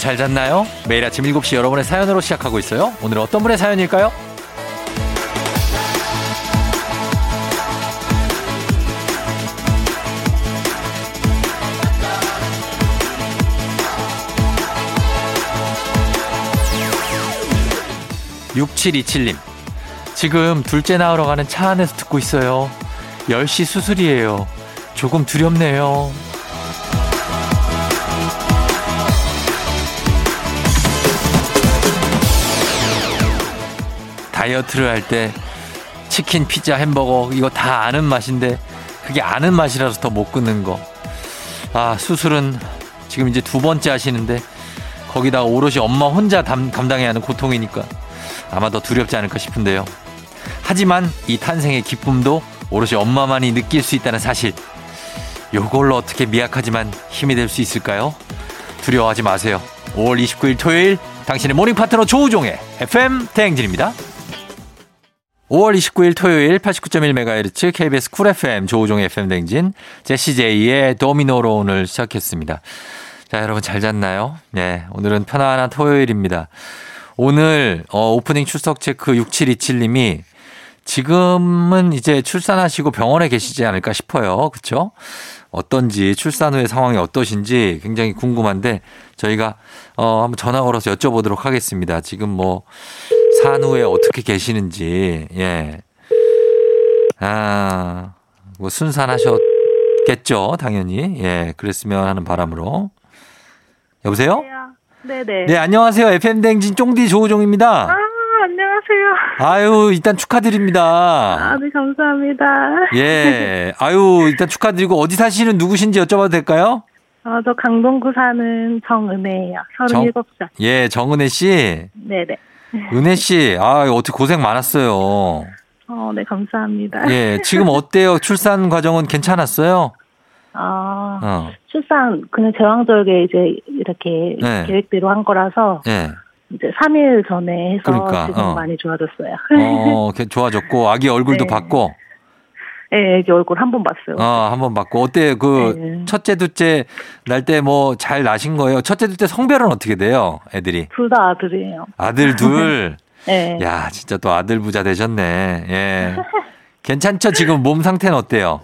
잘 잤나요? 매일 아침 7시 여러분의 사연으로 시작하고 있어요. 오늘 어떤 분의 사연일까요? 6727님. 지금 둘째 낳으러 가는 차 안에서 듣고 있어요. 10시 수술이에요. 조금 두렵네요. 다이어트를 할 때 치킨, 피자, 햄버거 이거 다 아는 맛인데 그게 아는 맛이라서 더 못 끊는 거. 아, 수술은 지금 이제 두 번째 하시는데 거기다가 오롯이 엄마 혼자 담, 감당해야 하는 고통이니까 아마 더 두렵지 않을까 싶은데요. 하지만 이 탄생의 기쁨도 오롯이 엄마만이 느낄 수 있다는 사실. 요걸로 어떻게 미약하지만 힘이 될 수 있을까요? 두려워하지 마세요. 5월 29일 토요일 당신의 모닝 파트너 조우종의 FM 대행진입니다. 5월 29일 토요일 89.1MHz KBS 쿨 FM 조우종의 FM 대행진 제시 제이의 도미노로 오늘 시작했습니다. 자, 여러분 잘 잤나요? 네, 오늘은 편안한 토요일입니다. 오늘 어, 오프닝 출석 체크 6727님이 지금은 이제 출산하시고 병원에 계시지 않을까 싶어요. 그렇죠? 어떤지 출산 후의 상황이 어떠신지 굉장히 궁금한데 저희가 어 한번 전화 걸어서 여쭤보도록 하겠습니다. 지금 뭐 산 후에 어떻게 계시는지 예. 아, 뭐 순산하셨겠죠, 당연히. 예, 그랬으면 하는 바람으로. 여보세요? 네네. 네, 안녕하세요. FM 댕진 쫑디 조우종입니다. 아, 안녕하세요. 아유, 일단 축하드립니다. 아, 네, 감사합니다. 예. 아유, 일단 축하드리고 어디 사시는 누구신지 여쭤봐도 될까요? 어, 저 강동구 사는 정은혜예요. 37살. 예, 정은혜 씨. 네네. 은혜 씨. 아, 어떻게 고생 많았어요. 어, 네, 감사합니다. 예, 지금 어때요? 출산 과정은 괜찮았어요? 아, 어. 출산, 그냥 제왕절개 이제 이렇게 네. 계획대로 한 거라서 예. 이제 3일 전에 해서 그러니까, 지금 어. 많이 좋아졌어요. 어, 걔 좋아졌고 아기 얼굴도 네. 봤고 네, 애기 얼굴 한 번 봤어요. 어, 한번 봤고 어때? 그 네. 첫째, 둘째 날 때 뭐 잘 나신 거예요? 첫째, 둘째 성별은 어떻게 돼요? 애들이. 둘 다 아들이에요. 아들 둘. 네. 야, 진짜 또 아들 부자 되셨네. 예. 괜찮죠? 지금 몸 상태는 어때요?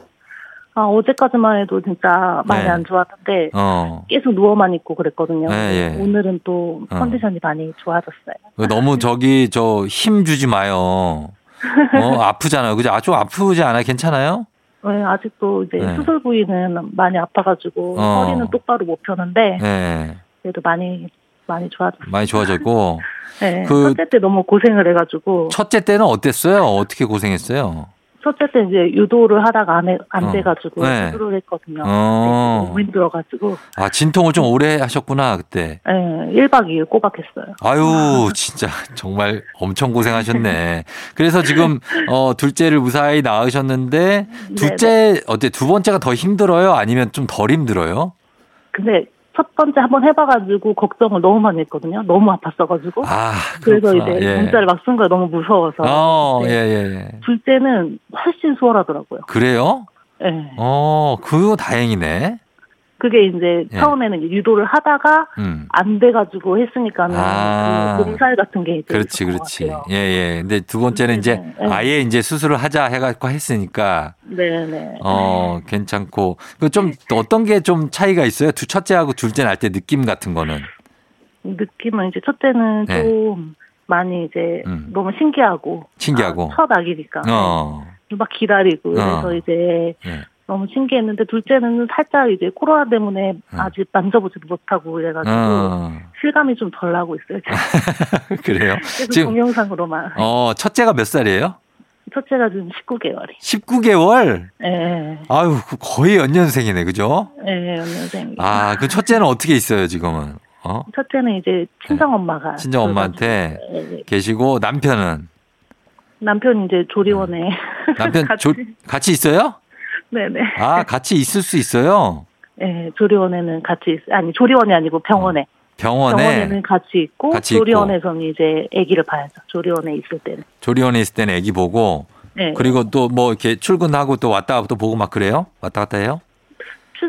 아, 어제까지만 해도 진짜 많이 네. 안 좋았는데 어. 계속 누워만 있고 그랬거든요. 네, 예. 오늘은 또 어. 컨디션이 많이 좋아졌어요. 너무 저기 저 힘 주지 마요. 어, 아프잖아요. 그죠? 아, 좀 아프지 않아요? 괜찮아요? 네, 아직도 이제 네. 수술 부위는 많이 아파가지고 어. 허리는 똑바로 못 펴는데 예. 그래도 많이 많이 좋아졌어요. 많이 좋아졌고. 네, 그- 첫째 때 너무 고생을 해가지고 첫째 때는 어땠어요? 어떻게 고생했어요? 첫째 때 이제 유도를 하다가 안, 해, 안 어. 돼가지고 네. 수술을 했거든요. 어. 네, 너무 힘들어가지고 아, 진통을 좀 오래 하셨구나, 그때. 네, 1박 2일 꼬박 했어요. 아유, 진짜 정말 엄청 고생하셨네. 그래서 지금 어 둘째를 무사히 낳으셨는데 둘째 어때 두 번째가 더 힘들어요? 아니면 좀 덜 힘들어요? 근데 첫 번째 한번 해봐가지고 걱정을 너무 많이 했거든요. 너무 아팠어가지고. 아, 그래서. 이제 예. 문자를 막 쓴 거예요. 너무 무서워서. 어, 예, 네. 예, 예. 둘째는 훨씬 수월하더라고요. 그래요? 네. 어, 그거 다행이네. 그게 이제 예. 처음에는 유도를 하다가 음. 안 돼가지고 했으니까는 아. 그 몸살 같은 게 이제 그렇지, 그렇지. 것 같아요. 예, 예. 근데 두 번째는 이제 네. 아예 이제 수술을 하자 해갖고 했으니까 네네. 어, 괜찮고. 그 좀 어떤 게 좀 차이가 있어요? 두 첫째하고 둘째 날 때 느낌 같은 거는. 느낌은 이제 첫째는 네. 좀 많이 이제 음. 너무 신기하고 신기하고. 아, 첫 아기니까 어. 막 기다리고 그래서 어. 이제 예. 너무 신기했는데 둘째는 살짝 이제 코로나 때문에 음. 아직 만져보지도 못하고 이래가지고 어. 실감이 좀 덜 나고 있어요. 지금. 그래요? 지금 동영상으로만. 어, 첫째가 몇 살이에요? 첫째가 지금 19개월이. 19개월? 예, 아유, 그 거의 연년생이네, 그죠? 예, 연년생. 아, 그 첫째는 어떻게 있어요, 지금은? 어? 첫째는 이제 친정 엄마가 친정 엄마한테 예, 예. 계시고 남편은 남편이 이제 조리원에 남편 같이, 조, 같이 있어요? 네네. 아, 같이 있을 수 있어요. 예, 조리원에는 같이 있, 아니 조리원이 아니고 병원에 병원에 병원에는 같이 있고 같이 있고. 조리원에서는 이제 아기를 봐야죠. 조리원에 있을 때는. 조리원에 있을 때는 아기 보고 예. 그리고 또 뭐 이렇게 출근하고 또 왔다 또 보고 막 그래요? 왔다 갔다 해요?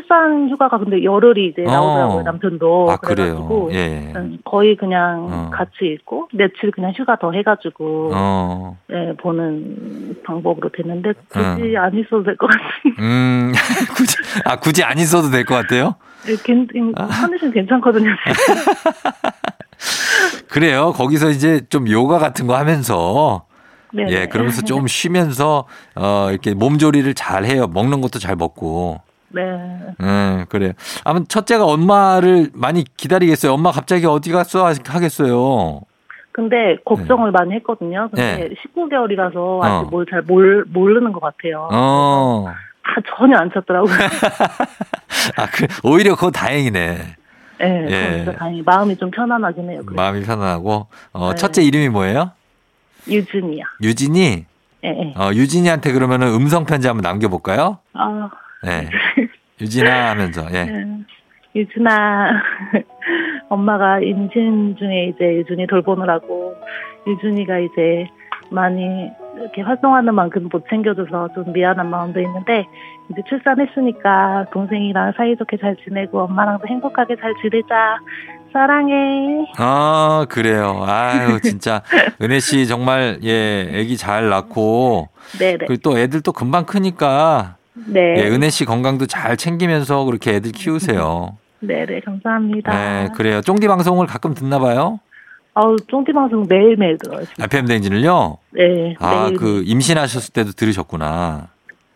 출산 휴가가 근데 열흘이 이제 어. 나오더라고요 남편도 아, 그래요. 예. 음, 거의 그냥 어. 같이 있고 며칠 그냥 휴가 더 해가지고 어. 예, 보는 방법으로 됐는데 굳이 안 있어도 될 것 같아요. 음, 굳이, 아, 굳이 안 있어도 될 것 같아요? 예, 괜- 컨디션 괜찮거든요. 그래요. 거기서 이제 좀 요가 같은 거 하면서, 네. 예, 그러면서 좀 쉬면서, 어, 이렇게 몸조리를 잘 해요. 먹는 것도 잘 먹고. 네. 음, 그래요. 아무튼 첫째가 엄마를 많이 기다리겠어요. 엄마 갑자기 어디 갔어? 하겠어요. 근데 걱정을 많이 했거든요. 근데 네. 19개월이라서 어. 아직 뭘잘 모르는 것 같아요. 어. 아, 전혀 안 찼더라고요. 아, 그, 오히려 그거 다행이네. 네, 예. 저 진짜 다행히 마음이 좀 편안하긴 해요. 그래서. 마음이 편안하고. 어, 네. 첫째 이름이 뭐예요? 유준이야. 유진이? 예, 예. 어, 유진이한테 그러면은 음성 편지 한번 남겨볼까요? 아, 네. 유진아 하면서, 예. 네. 유준아, 엄마가 임신 중에 이제 유준이 돌보느라고 유준이가 이제 많이 이렇게 활동하는 만큼 못 챙겨줘서 좀 미안한 마음도 있는데 이제 출산했으니까 동생이랑 사이좋게 잘 지내고 엄마랑도 행복하게 잘 지내자. 사랑해. 아, 그래요. 아유, 진짜. 은혜 씨 정말, 예, 애기 잘 낳고, 네네. 그리고 또 애들 또 금방 크니까, 네. 예, 은혜 씨 건강도 잘 챙기면서 그렇게 애들 키우세요. 네 네, 감사합니다. 네, 그래요. 쫑디 방송을 가끔 듣나 봐요? 아우, 쫑디 방송 매일매일 들어요. FM 댕진을요? 네. 아, 매일 그, 임신하셨을 때도 들으셨구나.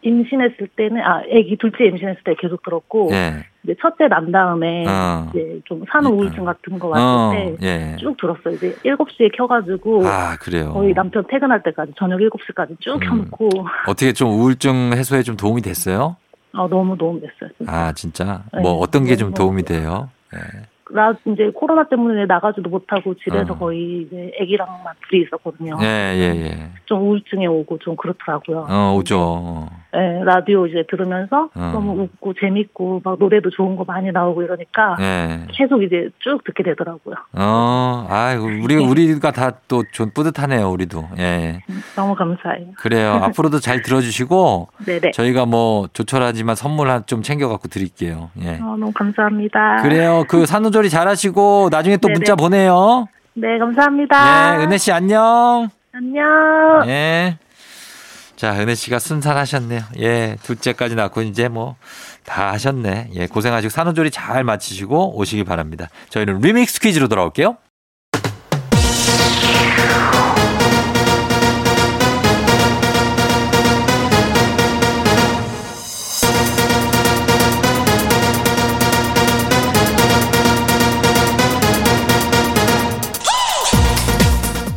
임신했을 때는 아 아기 둘째 임신했을 때 계속 들었고 예. 이제 첫째 난 다음에 어. 이제 좀 산후 우울증 같은 거 어, 왔을 때 예. 쭉 들었어요. 이제 7시에 켜가지고 아, 그래요. 거의 남편 퇴근할 때까지 저녁 7시까지 쭉 음. 켜놓고 어떻게 좀 우울증 해소에 좀 도움이 됐어요? 아, 너무 도움 됐어요. 진짜. 아, 진짜? 네, 뭐 어떤 게 좀 도움이 돼요? 예. 나 이제 코로나 때문에 나가지도 못하고 집에서 어. 거의 이제 아기랑만 둘이 있었거든요. 예, 예, 예. 좀 우울증에 오고 좀 그렇더라고요. 어, 오죠. 네, 라디오 이제 들으면서 어. 너무 웃고 재밌고 막 노래도 좋은 거 많이 나오고 이러니까 예. 계속 이제 쭉 듣게 되더라고요. 어, 아이고, 우리, 우리가 다 또 좀 뿌듯하네요, 우리도. 예. 너무 감사해요. 그래요. 앞으로도 잘 들어주시고, 네네. 저희가 뭐 조촐하지만 선물 한 좀 챙겨 갖고 드릴게요. 예. 어, 너무 감사합니다. 그래요. 그 산후조 리 잘 하시고, 나중에 또 네네. 문자 보내요. 네, 감사합니다. 예, 은혜 씨 안녕. 안녕. 예. 자, 은혜 씨가 순산하셨네요. 예, 둘째까지 낳고 이제 뭐 다 하셨네. 예, 고생하시고 산후조리 잘 마치시고 오시기 바랍니다. 저희는 리믹스 퀴즈로 돌아올게요.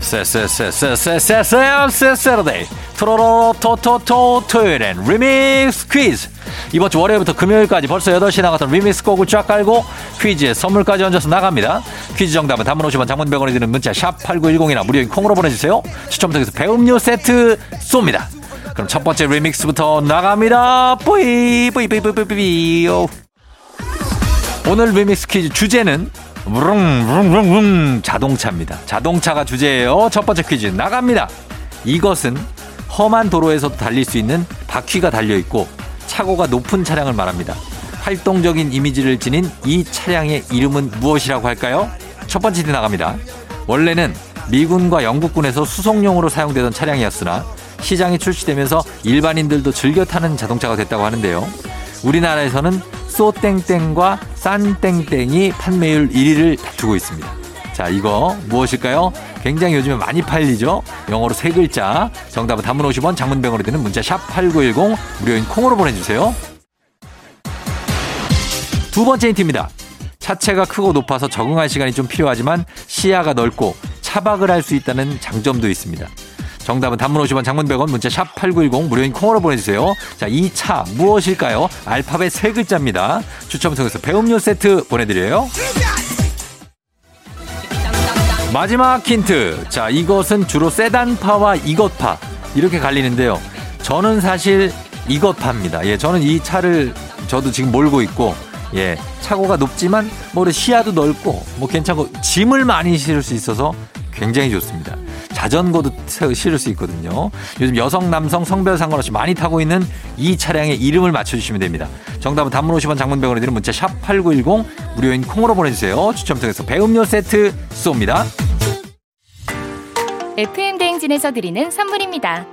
세세세세세세세세세데이 토로로토토토 토요일엔 리믹스 퀴즈 이번 주 월요일부터 금요일까지 벌써 8시 나갔던 리믹스 곡을 쫙 깔고 퀴즈에 선물까지 얹어서 나갑니다 퀴즈 정답은 단문 50원 장문 100원이 드는 문자 샵 8910이나 무료인 콩으로 보내주세요 추첨 통해서 배음료 세트 쏩니다 그럼 첫 번째 리믹스부터 나갑니다 뿌이 뿌이 뿌이 뿌이 뿌이. 오늘 리믹스 퀴즈 주제는 브릉브릉브릉 자동차입니다. 자동차가 주제예요. 첫 번째 퀴즈 나갑니다. 이것은 험한 도로에서도 달릴 수 있는 바퀴가 달려 있고 차고가 높은 차량을 말합니다. 활동적인 이미지를 지닌 이 차량의 이름은 무엇이라고 할까요? 첫 번째 퀴즈 나갑니다. 원래는 미군과 영국군에서 수송용으로 사용되던 차량이었으나 시장에 출시되면서 일반인들도 즐겨 타는 자동차가 됐다고 하는데요. 우리나라에서는 쏘땡땡과 싼땡땡이 판매율 1위를 다투고 있습니다. 자, 이거 무엇일까요? 굉장히 요즘에 많이 팔리죠? 영어로 세 글자. 정답은 단문 50원, 장문 100원이 되는 문자 샵 8910 무료인 콩으로 보내주세요. 두 번째 힌트입니다. 차체가 크고 높아서 적응할 시간이 좀 필요하지만 시야가 넓고 차박을 할 수 있다는 장점도 있습니다. 정답은 단문 50원 장문 100원 문자 샵 8910 무료인 콩으로 보내주세요. 자, 이 차 무엇일까요? 알파벳 세 글자입니다. 추첨 통해서 배음료 세트 보내드려요. 마지막 힌트. 자, 이것은 주로 세단파와 이것파 이렇게 갈리는데요. 저는 사실 이것파입니다. 예, 저는 이 차를 저도 지금 몰고 있고 예, 차고가 높지만 뭐 시야도 넓고 뭐 괜찮고 짐을 많이 실을 수 있어서 굉장히 좋습니다. 자전거도 실을 수 있거든요. 요즘 여성, 남성 성별 상관없이 많이 타고 있는 이 차량의 이름을 맞춰주시면 됩니다. 정답은 단문 50원 장문 100원이 드는 문자 샵 8910 무료인 콩으로 보내주세요. 추첨 통해서 배음료 세트 쏩니다. FM 대행진에서 드리는 선물입니다.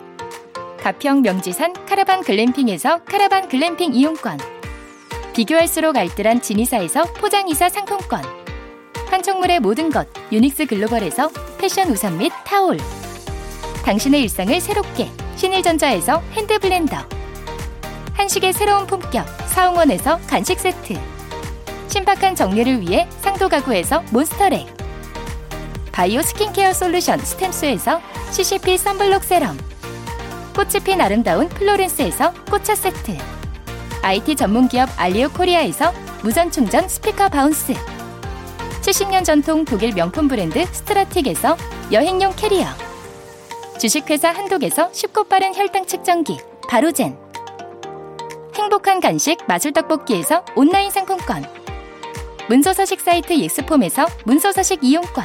가평 명지산 카라반 글램핑에서 카라반 글램핑 이용권 비교할수록 알뜰한 진이사에서 포장이사 상품권 한청물의 모든 것 유닉스 글로벌에서 패션 우산 및 타올. 당신의 일상을 새롭게 신일전자에서 핸드블렌더. 한식의 새로운 품격 사옹원에서 간식 세트. 신박한 정리를 위해 상도 가구에서 몬스터렉. 바이오 스킨케어 솔루션 스템스에서 CCP 선블록 세럼. 꽃이 핀 아름다운 플로렌스에서 꽃차 세트. IT 전문기업 알리오 코리아에서 무선 충전 스피커 바운스 70년 전통 독일 명품 브랜드 스트라틱에서 여행용 캐리어. 주식회사 한독에서 쉽고 빠른 혈당 측정기 바로젠. 행복한 간식 마술 떡볶이에서 온라인 상품권. 문서서식 사이트 예스폼에서 문서서식 이용권.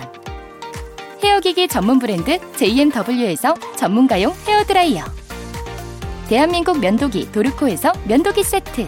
헤어기기 전문 브랜드 JMW에서 전문가용 헤어드라이어. 대한민국 면도기 도루코에서 면도기 세트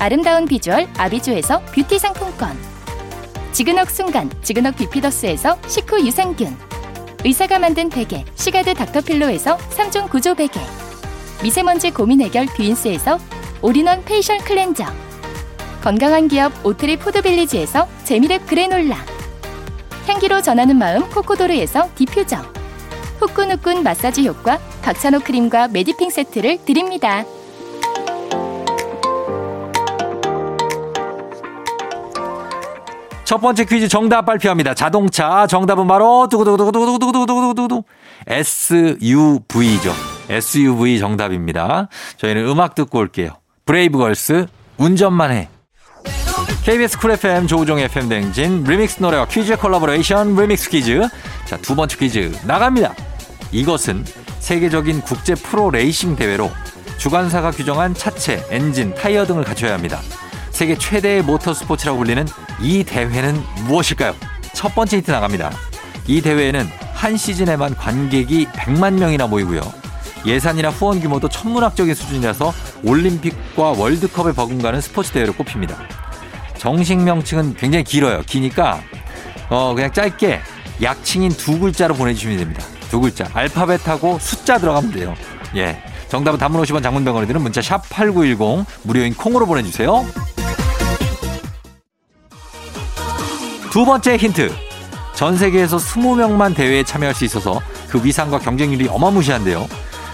아름다운 비주얼 아비주에서 뷰티 상품권. 지그넉 순간 지그넉 비피더스에서 식후 유산균. 의사가 만든 베개 시가드 닥터필로에서 3종 구조 베개. 미세먼지 고민 해결 뷰인스에서 올인원 facial cleanser. 건강한 기업 오트리 푸드빌리지에서 재미랩 그래놀라. 향기로 전하는 마음 코코도르에서 디퓨저. 후끈후끈 마사지 효과 박찬호 크림과 메디핑 세트를 드립니다. 첫 번째 퀴즈 정답 발표합니다. 자동차 정답은 바로 두구두구두구두구두구두구두구 SUV죠. SUV 정답입니다. 저희는 음악 듣고 올게요. 브레이브걸스 운전만 해. KBS 쿨 FM 조우종 FM 댕진 리믹스 노래와 퀴즈 collaboration remix 퀴즈 자 두 번째 퀴즈 나갑니다. 이것은 세계적인 국제 프로 레이싱 대회로 주관사가 규정한 차체, 엔진, 타이어 등을 갖춰야 합니다. 세계 최대의 모터 스포츠라고 불리는 이 대회는 무엇일까요? 첫 번째 힌트 나갑니다. 이 대회에는 한 시즌에만 관객이 100만 명이나 모이고요. 예산이나 후원 규모도 천문학적인 수준이라서 올림픽과 월드컵에 버금가는 스포츠 대회로 꼽힙니다. 정식 명칭은 굉장히 길어요. 기니까 어 그냥 짧게 약칭인 두 글자로 보내주시면 됩니다. 두 글자. 알파벳하고 숫자 들어가면 돼요. 예. 정답은 단문 50원 장문 병원에 드는 문자 샵 8910 무료인 콩으로 보내주세요. 두 번째 힌트. 전 세계에서 20명만 대회에 참여할 수 있어서 그 위상과 경쟁률이 어마무시한데요.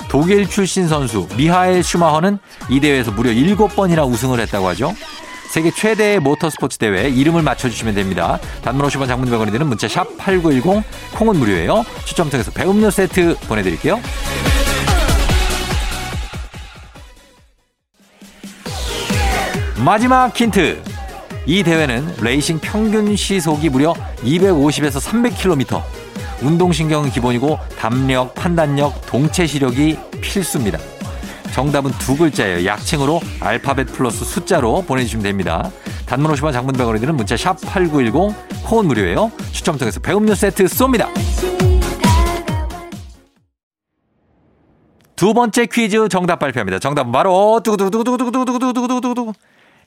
독일 출신 선수 미하엘 슈마허는 이 대회에서 무려 7번이나 우승을 했다고 하죠. 세계 최대의 모터스포츠 대회 이름을 맞춰주시면 됩니다. 단문 50원 장문병원이 되는 문자 샵 8910 콩은 무료예요. 추첨 통해서 배음료 세트 보내드릴게요. 마지막 힌트. 이 대회는 레이싱 평균 시속이 무려 250에서 300km. 운동신경은 기본이고 담력, 판단력, 동체 시력이 필수입니다. 정답은 두 글자예요. 약칭으로 알파벳 플러스 숫자로 보내주시면 됩니다. 단문 50원 장문병원에 드는 문자 샵 8910 콩은 무료예요. 추첨 통해서 배음료 세트 쏩니다. 두 번째 퀴즈 정답 발표합니다. 정답은 바로 두구두구두구두구두구두구두구두구두구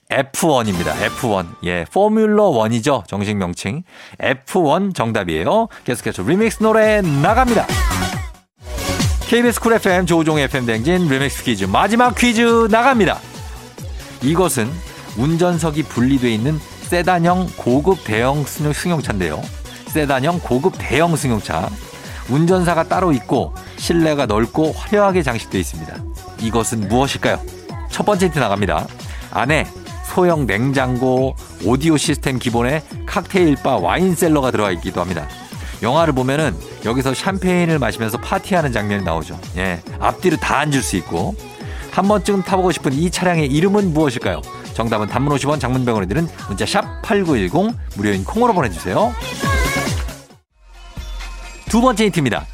F1입니다. F1. 예, 포뮬러 1이죠. 정식 명칭. F1 정답이에요. 계속해서 리믹스 노래 나갑니다. KBS 쿨 FM 조우종 FM 댕진 리믹스 퀴즈 마지막 퀴즈 나갑니다. 이것은 운전석이 분리되어 있는 세단형 고급 대형 승용차인데요. 세단형 고급 대형 승용차. 운전사가 따로 있고 실내가 넓고 화려하게 장식되어 있습니다. 이것은 무엇일까요? 첫 번째 힌트 나갑니다. 안에 소형 냉장고, 오디오 시스템 기본에 칵테일 바, 와인 cellar가 들어가 있기도 합니다. 영화를 보면은 여기서 샴페인을 마시면서 파티하는 장면이 나오죠. 예. 앞뒤로 다 앉을 수 있고. 한 번쯤 타보고 싶은 이 차량의 이름은 무엇일까요? 정답은 단문 50원 장문 100원이 드는 문자 샵 8910 무료인 콩으로 보내주세요. 두 번째 힌트입니다.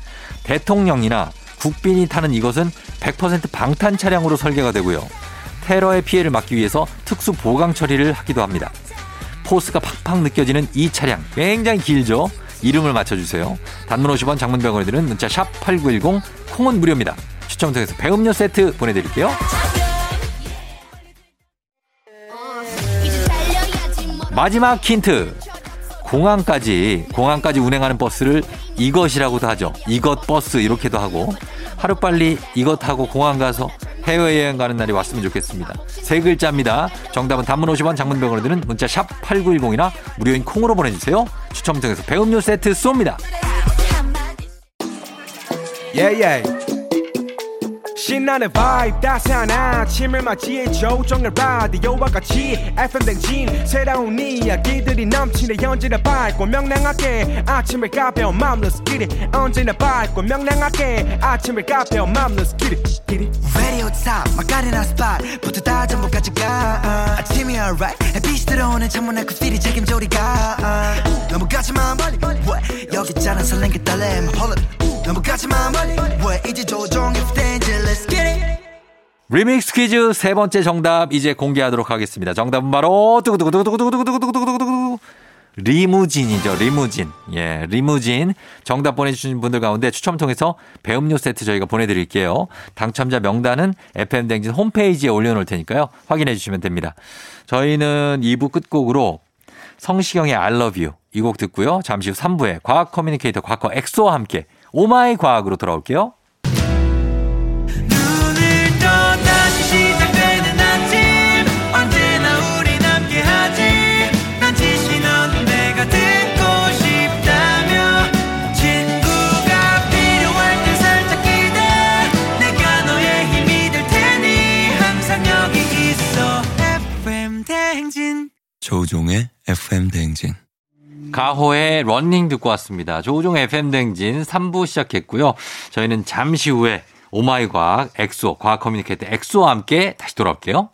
대통령이나 국빈이 타는 이것은 100% 방탄 차량으로 설계가 되고요. 테러의 피해를 막기 위해서 특수 보강 처리를 하기도 합니다. 포스가 팍팍 느껴지는 이 차량 굉장히 길죠? 이름을 맞춰주세요. 단문 50원 장문 100원이 드는 문자 샵 8910 콩은 무료입니다. 추첨 통해서 배음료 세트 보내드릴게요. 마지막 힌트. 공항까지 공항까지 운행하는 버스를 이것이라고도 하죠. 이것 버스 이렇게도 하고 하루 빨리 이것 하고 공항 가서 해외여행 가는 날이 왔으면 좋겠습니다. 세 글자입니다. 정답은 단문 50원 장문 100원을 드는 문자 샵 8910이나 무료인 콩으로 보내주세요. 추첨 통해서 배음료 세트 쏩니다. yeah, yeah. 신나는 vibe 따스한 아침을 맞이해 조종의 라디오와 같이 FM 댕진 새로운 이야기들이 넘치네 언제나 밝고 명랑하게 아침을 가벼운 마음으로 스키리 언제나 밝고 명랑하게 아침을 가벼운 마음으로 스키리 Radio top 막가리나 spot 부터 다 전부까지 가. 아침이 alright 햇빛이 들어오는 창문 앞 커피를 책임져 우리가. 너무 가지마 멀리 왜 여기 있잖아 설렌 게 떨림 Hold up 리믹스 퀴즈 세 번째 정답 이제 공개하도록 하겠습니다. 정답은 바로 두구두구두구두구두구두구두구두구두구 리무진이죠. 리무진. 예, 리무진. 정답 보내주신 분들 가운데 추첨 통해서 배음료 세트 저희가 보내드릴게요. 당첨자 명단은 FM댕진 홈페이지에 올려놓을 테니까요. 확인해 주시면 됩니다. 저희는 2부 끝곡으로 성시경의 I love you 이 곡 듣고요. 잠시 후 3부에 과학 communicator 과거 엑소와 함께 Oh my 과학으로 돌아올게요. 조우종의 FM 대행진. 가호의 Running 듣고 왔습니다. 조우종 FM 댕진 3부 시작했고요. 저희는 잠시 후에 Oh my 과학 엑소 과학 communicator 엑소와 함께 다시 돌아올게요.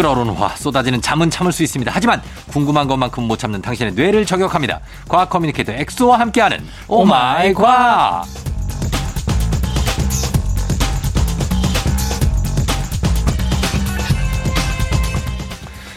끓어오르는 화 쏟아지는 잠은 참을 수 있습니다. 하지만 궁금한 것만큼 못 참는 당신의 뇌를 저격합니다. 과학 communicator 엑소와 함께하는 Oh my 과학.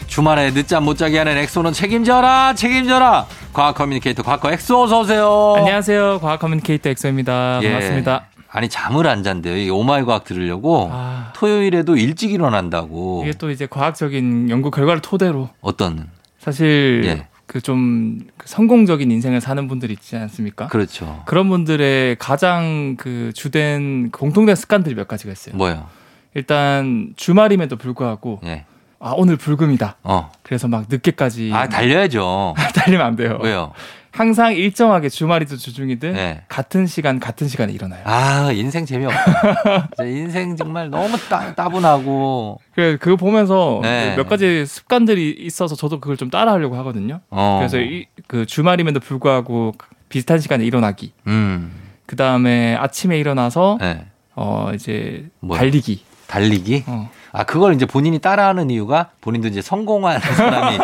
주말에 늦잠 못 자게 하는 엑소는 책임져라 책임져라 과학 communicator 과거 엑소 어서 오세요. 안녕하세요. 과학 communicator 엑소입니다. 예. 반갑습니다. 아니 잠을 안 잔대요. 이 Oh my 과학 들으려고 아, 토요일에도 일찍 일어난다고. 이게 또 이제 과학적인 연구 결과를 토대로 어떤 사실 예. 그좀 성공적인 인생을 사는 분들 있지 않습니까? 그렇죠. 그런 분들의 가장 그 주된 공통된 습관들이 몇 가지가 있어요. 뭐요? 일단 주말임에도 불구하고 예. 아 오늘 불금이다. 어. 그래서 막 늦게까지 아 달려야죠. 달리면 안 돼요. 왜요? 항상 일정하게 주말이든 주중이든 네. 같은 시간 같은 시간에 일어나요. 아 인생 재미없다. 인생 정말 너무 따, 따분하고. 그래 그거 보면서 네. 몇 가지 습관들이 있어서 저도 그걸 좀 따라하려고 하거든요. 어. 그래서 이, 그 주말임에도 불구하고 비슷한 시간에 일어나기. 음. 그 다음에 아침에 일어나서 네. 어 이제 뭐요? 달리기. 달리기. 어. 아 그걸 이제 본인이 따라하는 이유가 본인도 이제 성공한 사람이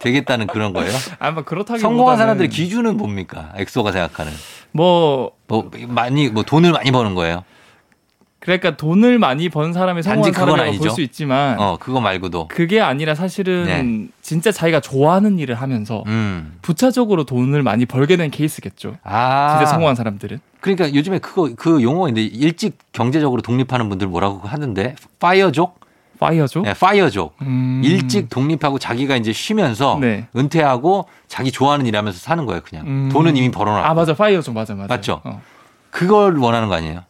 되겠다는 그런 거예요. 아마 그렇다기보다는 성공한 사람들의 기준은 뭡니까? 엑소가 생각하는. 뭐 뭐 많이 뭐 돈을 많이 버는 거예요. 그러니까 돈을 많이 번 사람이 성공한 사람이라고 아니죠. 볼수 있지만 어 그거 말고도. 그게 아니라 사실은 네. 진짜 자기가 좋아하는 일을 하면서 음. 부차적으로 돈을 많이 벌게 된 케이스겠죠. 아. 진짜 성공한 사람들은. 그러니까 요즘에 그거 그 용어인데 일찍 경제적으로 독립하는 분들 뭐라고 하는데 FIRE족? FIRE죠. 네, FIRE족. 음. 일찍 독립하고 자기가 이제 쉬면서 네. 은퇴하고 자기 좋아하는 일 하면서 사는 거예요, 그냥. 음. 돈은 이미 벌어놨고. 아 맞아 FIRE죠 맞아 맞아. 맞죠? 어. 그걸 원하는 거 아니에요?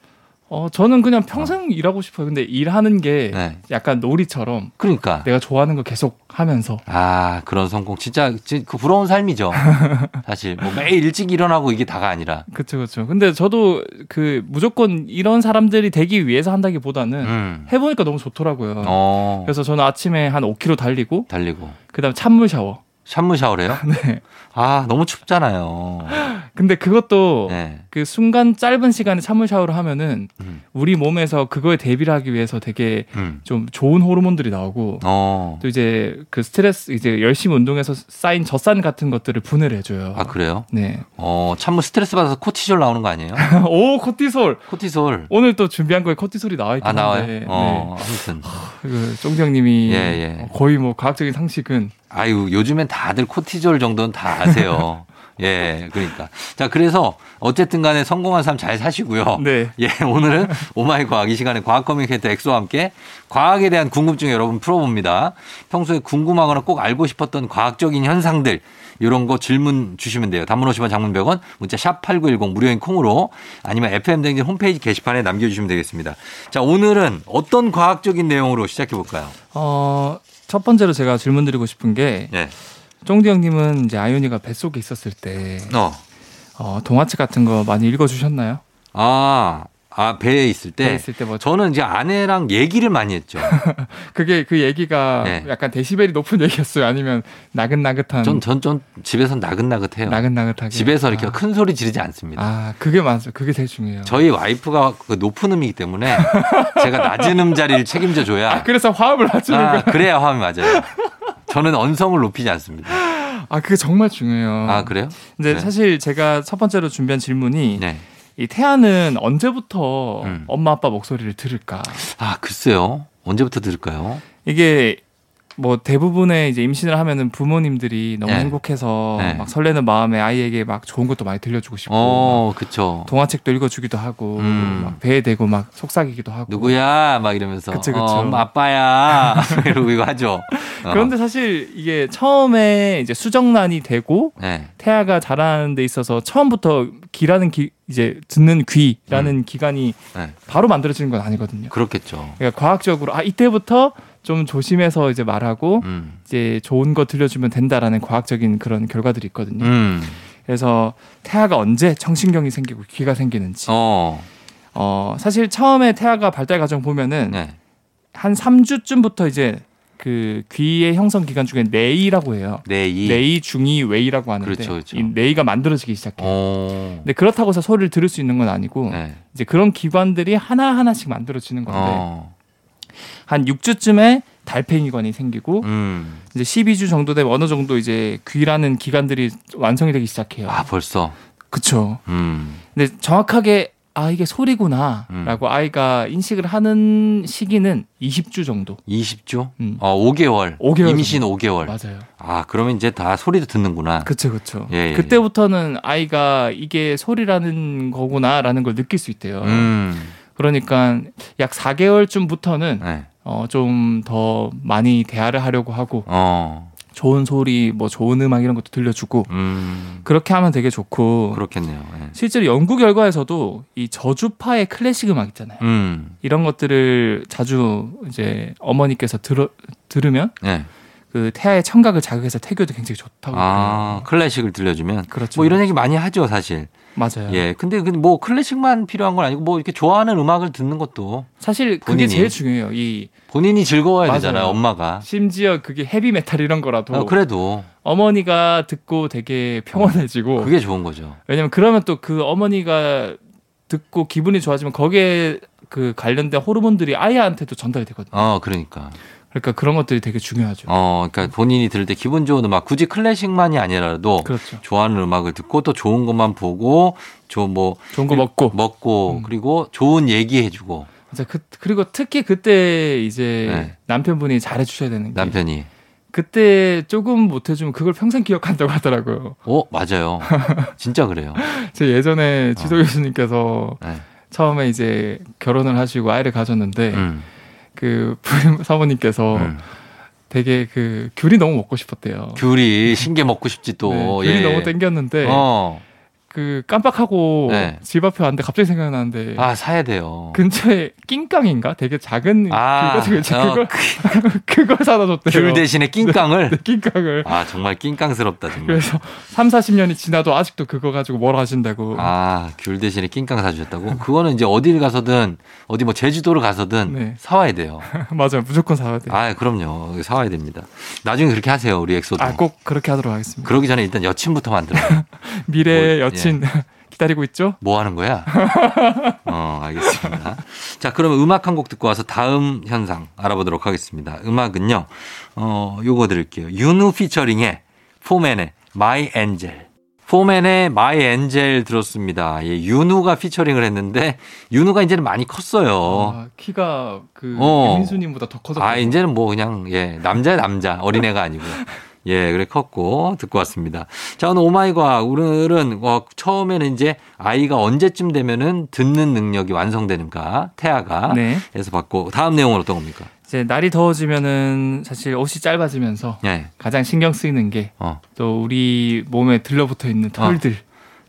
어, 저는 그냥 평생 일하고 싶어요. 근데 일하는 게 네. 약간 놀이처럼 그러니까. 내가 좋아하는 거 계속 하면서 아, 그런 성공. 진짜, 진- 그 부러운 삶이죠. 사실. 뭐 매일 일찍 일어나고 이게 다가 아니라. 그쵸 그쵸. 근데 저도 그 무조건 이런 사람들이 되기 위해서 한다기보다는 음. 해보니까 너무 좋더라고요. 어. 그래서 저는 아침에 한 5km 달리고 달리고. 그다음 찬물 샤워. 샤워 샤워래요? 네. 아, 너무 춥잖아요. 근데 그것도 네. 그 순간 짧은 시간에 찬물 샤워를 하면은 음. 우리 몸에서 그거에 대비를 하기 위해서 되게 음. 좀 좋은 호르몬들이 나오고 어. 또 이제 그 스트레스 이제 열심히 운동해서 쌓인 젖산 같은 것들을 분해를 해줘요. 아, 그래요? 네. 어, 찬물 스트레스 받아서 코티졸 나오는 거 아니에요? 오 코티솔. 코티솔. 오늘 또 준비한 거에 코티솔이 나와 있긴 아, 나와요? 한데. 어, 아무튼. 네. 그 쫑정님이 예, 예. 거의 뭐 과학적인 상식은 아유, 요즘엔 다들 코티졸 정도는 다 아세요. 예, 그러니까. 자, 그래서 어쨌든 간에 성공한 삶 잘 사시고요. 네. 예, 오늘은 Oh my 과학 이 시간에 과학 communicator 엑소와 함께 과학에 대한 궁금증 여러분 풀어봅니다. 평소에 궁금하거나 꼭 알고 싶었던 과학적인 현상들 이런 거 질문 주시면 돼요. 단문 50원 장문 100원 문자 샵 8910 무료인 콩으로 아니면 FM댕진 홈페이지 게시판에 남겨주시면 되겠습니다. 자, 오늘은 어떤 과학적인 내용으로 시작해 볼까요? 어, 첫 번째로 제가 질문 드리고 싶은 게 네. 쫑디 형님은 이제 아이오니가 뱃속에 있었을 때 어. 어, 동화책 같은 거 많이 읽어 주셨나요? 아, 아, 배에 있을 때. 배 있을 때 뭐 저는 이제 아내랑 얘기를 많이 했죠. 그게 그 얘기가 네. 약간 데시벨이 높은 얘기였어요. 아니면 나긋나긋한 전, 전, 전 집에서 나긋나긋해요. 나긋나긋하게 집에서 이렇게 아, 큰 소리 지르지 않습니다. 아, 그게 맞아. 그게 제일 중요해요. 저희 와이프가 그 높은 음이기 때문에 제가 낮은 음 자리를 책임져 줘야 아, 그래서 화음을 낮추는 아, 거야. 그래야 화음이 맞아요. 저는 언성을 높이지 않습니다. 아, 그게 정말 중요해요. 아, 그래요? 근데 네. 사실 제가 첫 번째로 준비한 질문이 네. 이 태아는 언제부터 음. 엄마 아빠 목소리를 들을까? 아, 글쎄요. 언제부터 들을까요? 이게 뭐 대부분의 이제 임신을 하면은 부모님들이 너무 네. 행복해서 네. 막 설레는 마음에 아이에게 막 좋은 것도 많이 들려주고 싶고 막 어, 그쵸. 동화책도 읽어주기도 하고 음. 막 배에 대고 막 속삭이기도 하고 누구야? 막 이러면서. 그쵸, 그쵸. 어, 아빠야. 이러고 이거 하죠. 어. 그런데 사실 이게 처음에 이제 수정란이 되고 네. 태아가 자라는 데 있어서 처음부터 귀라는 기 이제 듣는 귀라는 기관이 음. 네. 바로 만들어지는 건 아니거든요. 그렇겠죠. 그러니까 과학적으로 아 이때부터 좀 조심해서 이제 말하고 음. 이제 좋은 거 들려주면 된다라는 과학적인 그런 결과들이 있거든요. 음. 그래서 태아가 언제 청신경이 생기고 귀가 생기는지. 어, 어. 사실 처음에 태아가 발달 과정 보면은 네. 한 3주쯤부터 이제 그 귀의 형성 기간 중에 내이라고 해요. 네, 이. 내이, 중이, 외이라고 하는데 그렇죠, 그렇죠. 이 내이가 만들어지기 시작해요. 어. 근데 그렇다고 해서 소리를 들을 수 있는 건 아니고 네. 이제 그런 기관들이 하나 하나씩 만들어지는 건데 어. 한 6주쯤에 달팽이관이 생기고 음. 이제 12주 정도 되면 어느 정도 이제 귀라는 기관들이 완성이 되기 시작해요. 아, 벌써. 그쵸. 음. 근데 정확하게 아 이게 소리구나라고 아이가 인식을 하는 시기는 20주 정도. 20주? 음. 어, 5개월. 5개월 임신 5개월. 맞아요. 아, 그러면 이제 다 소리도 듣는구나. 그쵸 그쵸. 예, 예, 그때부터는 아이가 이게 소리라는 거구나라는 걸 느낄 수 있대요. 음. 그러니까 약 4개월쯤부터는 네. 어, 좀 더 많이 대화를 하려고 하고 어. 좋은 소리, 뭐 좋은 음악 이런 것도 들려주고 음. 그렇게 하면 되게 좋고 그렇겠네요. 예. 실제로 연구 결과에서도 이 저주파의 클래식 음악 있잖아요. 음. 이런 것들을 자주 이제 어머니께서 들어, 들으면 네. 그 태아의 청각을 자극해서 태교도 굉장히 좋다고. 아, 그래요. 클래식을 들려주면. 그렇죠. 뭐 이런 얘기 많이 하죠, 사실. 맞아요. 예. 근데 그뭐 클래식만 필요한 건 아니고 뭐 이렇게 좋아하는 음악을 듣는 것도 사실 그게 본인이. 제일 중요해요. 이 본인이 즐거워야 맞아요. 되잖아요, 엄마가. 심지어 그게 헤비 메탈 이런 거라도 어, 그래도 어머니가 듣고 되게 평온해지고 그게 좋은 거죠. 왜냐면 그러면 또 그 어머니가 듣고 기분이 좋아지면 거기에 그 관련된 호르몬들이 아이한테도 전달이 되거든요. 어, 그러니까. 그러니까 그런 것들이 되게 중요하죠. 어, 그러니까 본인이 들을 때 기분 좋은 음악, 굳이 클래식만이 아니라도 그렇죠. 좋아하는 음악을 듣고 또 좋은 것만 보고 좋뭐 좋은 거 먹고. 먹고 음. 그리고 좋은 얘기 해주고 맞아. 그, 그리고 특히 그때 이제 네. 남편분이 잘해 주셔야 되는 게 남편이. 그때 조금 못 해주면 그걸 평생 기억한다고 하더라고요. 어, 맞아요. 진짜 그래요. 제 예전에 지도 교수님께서 네. 처음에 이제 결혼을 하시고 아이를 가졌는데 음, 그 사모님께서 음. 되게 그 귤이 너무 먹고 싶었대요. 귤이 신게 먹고 싶지 또. 네, 귤이 예. 너무 땡겼는데 어, 그 깜빡하고 네. 집 앞에 왔는데 갑자기 생각나는데 아, 사야 돼요. 근처에 낑깡인가? 되게 작은 아, 그거 되게 어, 그걸 그걸 사다 줬대요. 귤 대신에 낑깡을. 네, 낑깡을. 아, 정말 낑깡스럽다, 정말. 그래서 3, 40년이 지나도 아직도 그거 가지고 뭘 하신다고. 아, 귤 대신에 낑깡 사주셨다고? 그거는 이제 어딜 가서든, 어디 뭐 제주도를 가서든 네. 사와야 돼요. 맞아요. 무조건 사야 돼. 아, 그럼요. 사와야 됩니다. 나중에 그렇게 하세요, 우리 엑소도. 아, 꼭 그렇게 하도록 하겠습니다. 그러기 전에 일단 여친부터 만들어요. 미래 뭐, 여친 기다리고 있죠? 뭐 하는 거야? 어, 알겠습니다. 자, 그러면 음악 한 곡 듣고 와서 다음 현상 알아보도록 하겠습니다. 음악은요, 어, 요거 드릴게요. 윤우 featuring의 포맨의 My Angel. 포맨의 My Angel 들었습니다. 예, 윤우가 featuring을 했는데, 윤우가 이제는 많이 컸어요. 아, 키가 그 어. 민수님보다 더 커졌고. 아, 이제는 뭐 그냥, 예, 남자야, 남자. 어린애가 아니고. 예, 그래 컸고 듣고 왔습니다. 자, 오늘 Oh my 과 오늘은 어, 처음에는 이제 아이가 언제쯤 되면은 듣는 능력이 완성되는가 태아가 네. 해서 받고 다음 내용은 어떤 겁니까? 이제 날이 더워지면은 사실 옷이 짧아지면서 예. 가장 신경 쓰이는 게또 어, 우리 몸에 들러붙어 있는 털들.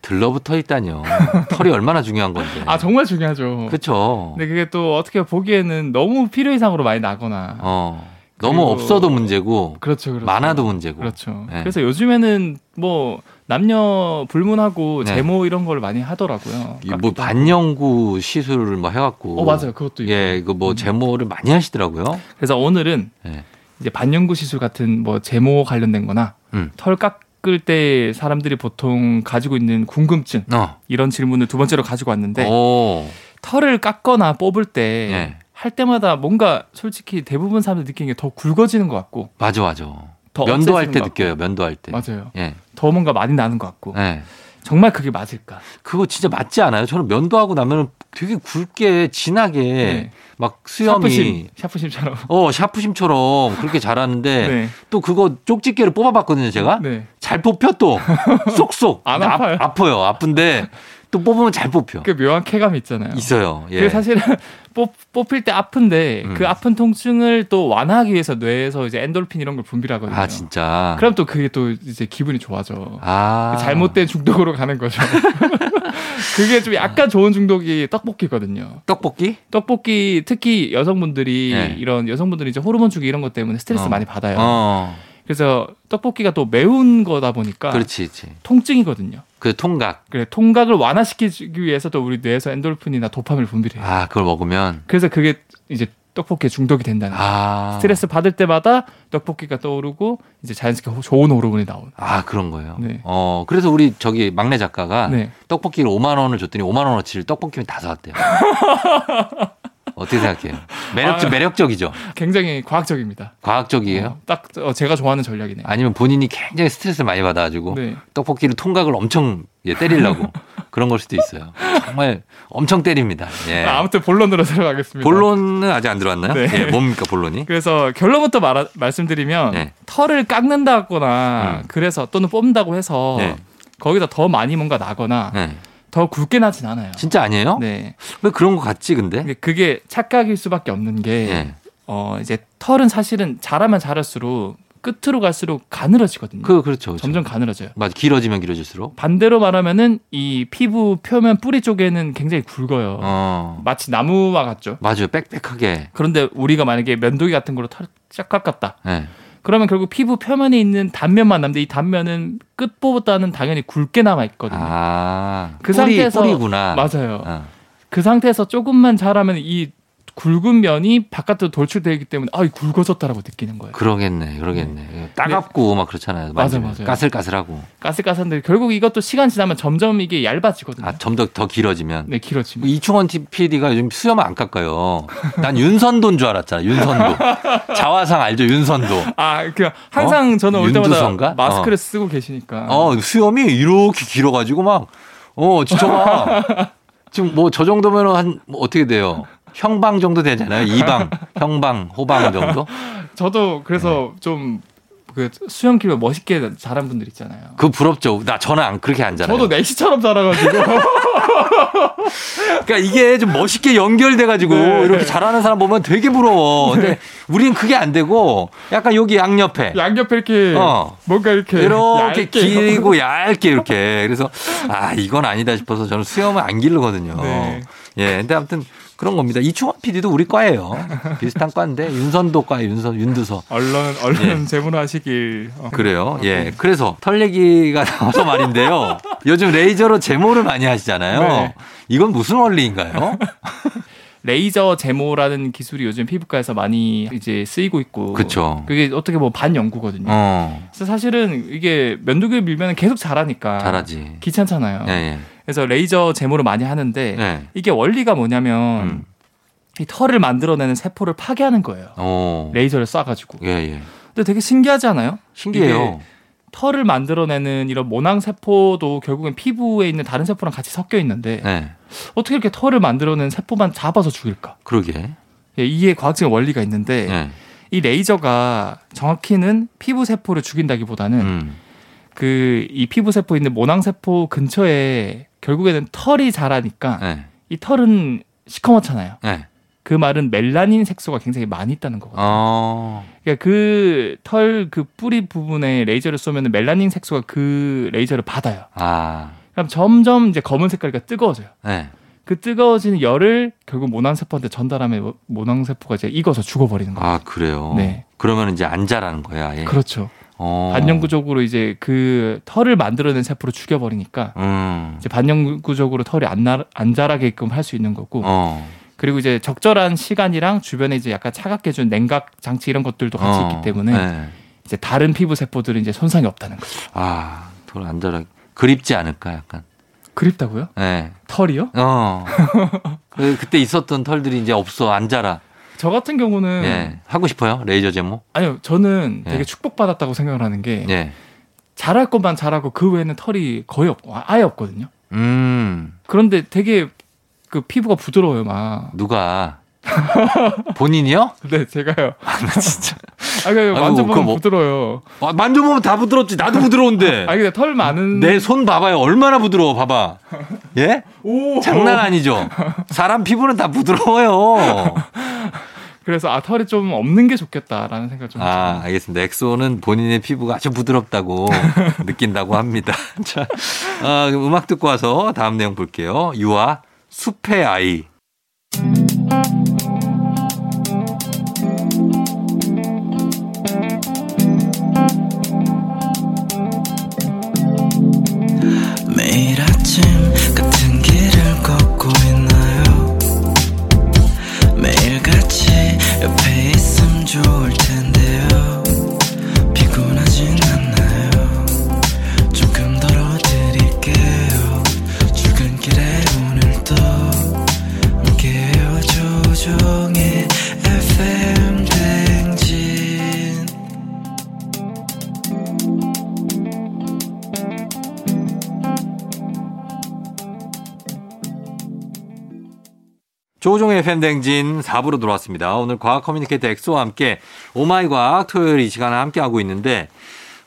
들러붙어 있다뇨. 털이 얼마나 중요한 건데. 아 정말 중요하죠. 그렇죠. 근데 그게 또 어떻게 보기에는 너무 필요 이상으로 많이 나거나. 어. 너무 없어도 문제고 그렇죠, 그렇죠. 많아도 문제고. 그렇죠. 네. 그래서 요즘에는 뭐 남녀 불문하고 네. 제모 이런 걸 많이 하더라고요. 이뭐 깎기도 하고. 반영구 시술을 뭐 해갖고. 어 맞아요. 그것도. 예, 이거 뭐 제모를 많이 하시더라고요. 그래서 오늘은 예. 이제 반영구 시술 같은 뭐 제모 관련된거나 음. 털 깎을 때 사람들이 보통 가지고 있는 궁금증 어. 이런 질문을 두 번째로 가지고 왔는데 오. 털을 깎거나 뽑을 때 예. 할 때마다 뭔가 솔직히 대부분 사람들 느끼는 게 더 굵어지는 것 같고 맞아, 맞아. 더 면도할 때. 느껴요. 면도할 때. 맞아요. 예. 더 뭔가 많이 나는 것 같고 예. 정말 그게 맞을까? 그거 진짜 맞지 않아요? 저는 면도하고 나면은 되게 굵게 진하게 네. 막 수염이 샤프심 샤프심 처럼. 어 샤프심처럼 그렇게 자라는데 네. 또 그거 쪽집게를 뽑아봤거든요 제가 네. 잘 뽑혀 또 쏙쏙 안 근데 아- 아파요? 아파요 아픈데 또 뽑으면 잘 뽑혀 그 묘한 쾌감이 있잖아요. 있어요 예 그게 사실은 뽑, 뽑힐 때 아픈데 음. 그 아픈 통증을 또 완화하기 위해서 뇌에서 이제 엔돌핀 이런 걸 분비하거든요. 아 진짜 그럼 또 그게 또 이제 기분이 좋아져. 아 잘못된 중독으로 가는 거죠. 그게 좀 약간 좋은 중독이 떡볶이거든요. 떡볶이 떡볶이 특히 여성분들이 네. 이런 여성분들이 이제 호르몬 주기 이런 것 때문에 스트레스 어. 많이 받아요. 어 그래서 떡볶이가 또 매운 거다 보니까 그렇지 그렇지 통증이거든요. 그 통각 그래 통각을 완화시키기 위해서 또 우리 뇌에서 엔돌핀이나 도파민을 분비를 해요. 아 그걸 먹으면 그래서 그게 이제 떡볶이에 중독이 된다는 거예요. 아 스트레스 받을 때마다 떡볶이가 떠오르고 이제 자연스럽게 호- 좋은 호르몬이 나오는. 아 그런 거예요. 네. 어 그래서 우리 저기 막내 작가가 네. 떡볶이를 5만 원을 줬더니 5만 원어치를 떡볶이를 다 사왔대요. 어떻게 생각해요? 매력적 아. 매력적이죠. 굉장히 과학적입니다. 과학적이에요. 어, 딱 어, 제가 좋아하는 전략이네요. 아니면 본인이 굉장히 스트레스를 많이 받아가지고 네. 떡볶이를 통각을 엄청 예, 때리려고 그런 걸 수도 있어요. 정말 엄청 때립니다. 예. 아, 아무튼 본론으로 들어가겠습니다. 본론은 아직 안 들어왔나요? 네. 예, 뭡니까 본론이? 그래서 결론부터 말, 말씀드리면 네. 털을 깎는다거나 음. 그래서 또는 뽑는다고 해서 네. 거기다 더 많이 뭔가 나거나 네. 더 굵게 나진 않아요. 진짜 아니에요? 네. 왜 그런 거 같지 근데? 그게 착각일 수밖에 없는 게 예. 어, 이제 털은 사실은 자라면 자랄수록 끝으로 갈수록 가늘어지거든요. 그 그렇죠. 그렇죠. 점점 가늘어져요. 맞아 길어지면 길어질수록. 반대로 말하면은 이 피부 표면 뿌리 쪽에는 굉장히 굵어요. 어 마치 나무와 같죠. 맞아요 빽빽하게. 그런데 우리가 만약에 면도기 같은 걸로 털을 쫙 깎았다. 예. 그러면 결국 피부 표면에 있는 단면만 남는데 이 단면은 끝보다는 당연히 굵게 남아 있거든요. 아, 그 뿌리, 상태에서- 뿌리구나. 맞아요. 어. 그 상태에서 조금만 자라면 이 굵은 면이 바깥으로 돌출되기 때문에 아, 이 굵어졌다라고 느끼는 거예요. 그러겠네, 그러겠네. 따갑고 막 그렇잖아요. 맞아, 만지면. 맞아요. 까슬까슬하고. 까슬까슬한데 결국 이것도 시간 지나면 점점 이게 얇아지거든요. 아, 좀더더 길어지면. 네, 길어지면. 이충원 PD가 요즘 수염을 안 깎아요. 난 윤선도인 줄 알았잖아. 윤선도. 자화상 알죠? 윤선도. 아, 그 항상 저는 올 때마다 윤두선가? 마스크를 어. 쓰고 계시니까. 어, 수염이 이렇게 길어가지고 막, 어, 진짜 막. 지금 뭐 저 정도면 한, 뭐 어떻게 돼요? 형방 정도 되잖아요. 이방, 형방, 호방 정도? 저도 그래서 네. 좀그 수염 길면 멋있게 자란 분들 있잖아요. 그거 부럽죠. 나 저는 안 그렇게 안 자라요. 저도 내시처럼 자라가지고 그러니까 이게 좀 멋있게 연결돼가지고 네. 이렇게 잘하는 사람 보면 되게 부러워. 근데 우리는 그게 안 되고 약간 여기 양옆에 양옆에 이렇게 어. 뭔가 이렇게 이렇게 얇게. 길고 얇게 이렇게 그래서 아 이건 아니다 싶어서 저는 수염을 안 기르거든요. 네. 예, 근데 아무튼 그런 겁니다. 이충원 PD도 우리 과예요. 비슷한 과인데 윤선도 과 윤선 윤두서 얼른 얼른 제문하시길. 어. 예. 그래요. 예, 그래서 털 얘기가 나와서 말인데요. 요즘 레이저로 제모를 많이 하시잖아요. 네. 이건 무슨 원리인가요? 레이저 제모라는 기술이 요즘 피부과에서 많이 이제 쓰이고 있고. 그쵸. 그게 어떻게 보면 반영구거든요. 어, 그래서 사실은 이게 면도기를 밀면 계속 자라니까. 자라지. 귀찮잖아요. 예, 예. 그래서 레이저 제모를 많이 하는데 예. 이게 원리가 뭐냐면 음. 이 털을 만들어내는 세포를 파괴하는 거예요. 어. 레이저를 쏴가지고. 예, 예. 근데 되게 신기하지 않아요? 신기해요. 털을 만들어내는 이런 모낭 세포도 결국엔 피부에 있는 다른 세포랑 같이 섞여 있는데 네. 어떻게 이렇게 털을 만들어내는 세포만 잡아서 죽일까? 그러게. 예, 이게 과학적인 원리가 있는데 예. 이 레이저가 정확히는 피부 세포를 죽인다기보다는 음. 그이 피부 세포 있는 모낭 세포 근처에 결국에는 털이 자라니까 예. 이 털은 시커멓잖아요. 예. 그 말은 멜라닌 색소가 굉장히 많이 있다는 거거든요. 어. 그러니까 그털그 뿌리 부분에 레이저를 쏘면 멜라닌 색소가 그 레이저를 받아요. 아. 그럼 점점 이제 검은 색깔이 뜨거워져요. 예. 그 뜨거워지는 열을 결국 모낭세포한테 전달하면 모낭세포가 이제 익어서 죽어버리는 거예요. 아, 그래요. 네. 그러면 이제 안 자라는 거야. 예. 그렇죠. 어. 반영구적으로 이제 그 털을 만들어낸 세포를 죽여버리니까 음. 이제 반영구적으로 털이 안, 나, 안 자라게끔 할 수 있는 거고 어. 그리고 이제 적절한 시간이랑 주변에 이제 약간 차갑게 해준 냉각 장치 이런 것들도 같이 어. 있기 때문에 네. 이제 다른 피부 세포들은 이제 손상이 없다는 거죠. 아, 돌안 자라. 그립지 않을까 약간. 그립다고요? 예. 털이요? 어. 그, 그때 있었던 털들이 이제 없어 안 자라. 저 같은 경우는 예. 하고 싶어요 레이저 제모. 아니요 저는 되게 예. 축복받았다고 생각을 하는 게 예. 잘할 것만 잘하고 그 외에는 털이 거의 없, 아예 없거든요. 음. 그런데 되게 그 피부가 부드러워요, 막. 누가 본인이요? 네, 제가요. 나 진짜. 아, 그 만져보면 뭐- 부드러워요. 와, 만져보면 다 부드럽지. 나도 부드러운데. 아, 근데 털 많은. 내 손 봐봐요. 얼마나 부드러워. 봐봐. 예? 오! 장난 아니죠. 사람 피부는 다 부드러워요. 그래서 아, 털이 좀 없는 게 좋겠다라는 생각 좀. 아, 했어요. 알겠습니다. 엑소는 본인의 피부가 아주 부드럽다고 느낀다고 합니다. 자, 아, 음악 듣고 와서 다음 내용 볼게요. 유아 숲의 아이. 매일 조우종의 FM 대행진 4부로 돌아왔습니다. 오늘 과학 커뮤니케이터 엑소와 함께 oh my 과학 토요일 이 시간을 함께하고 있는데,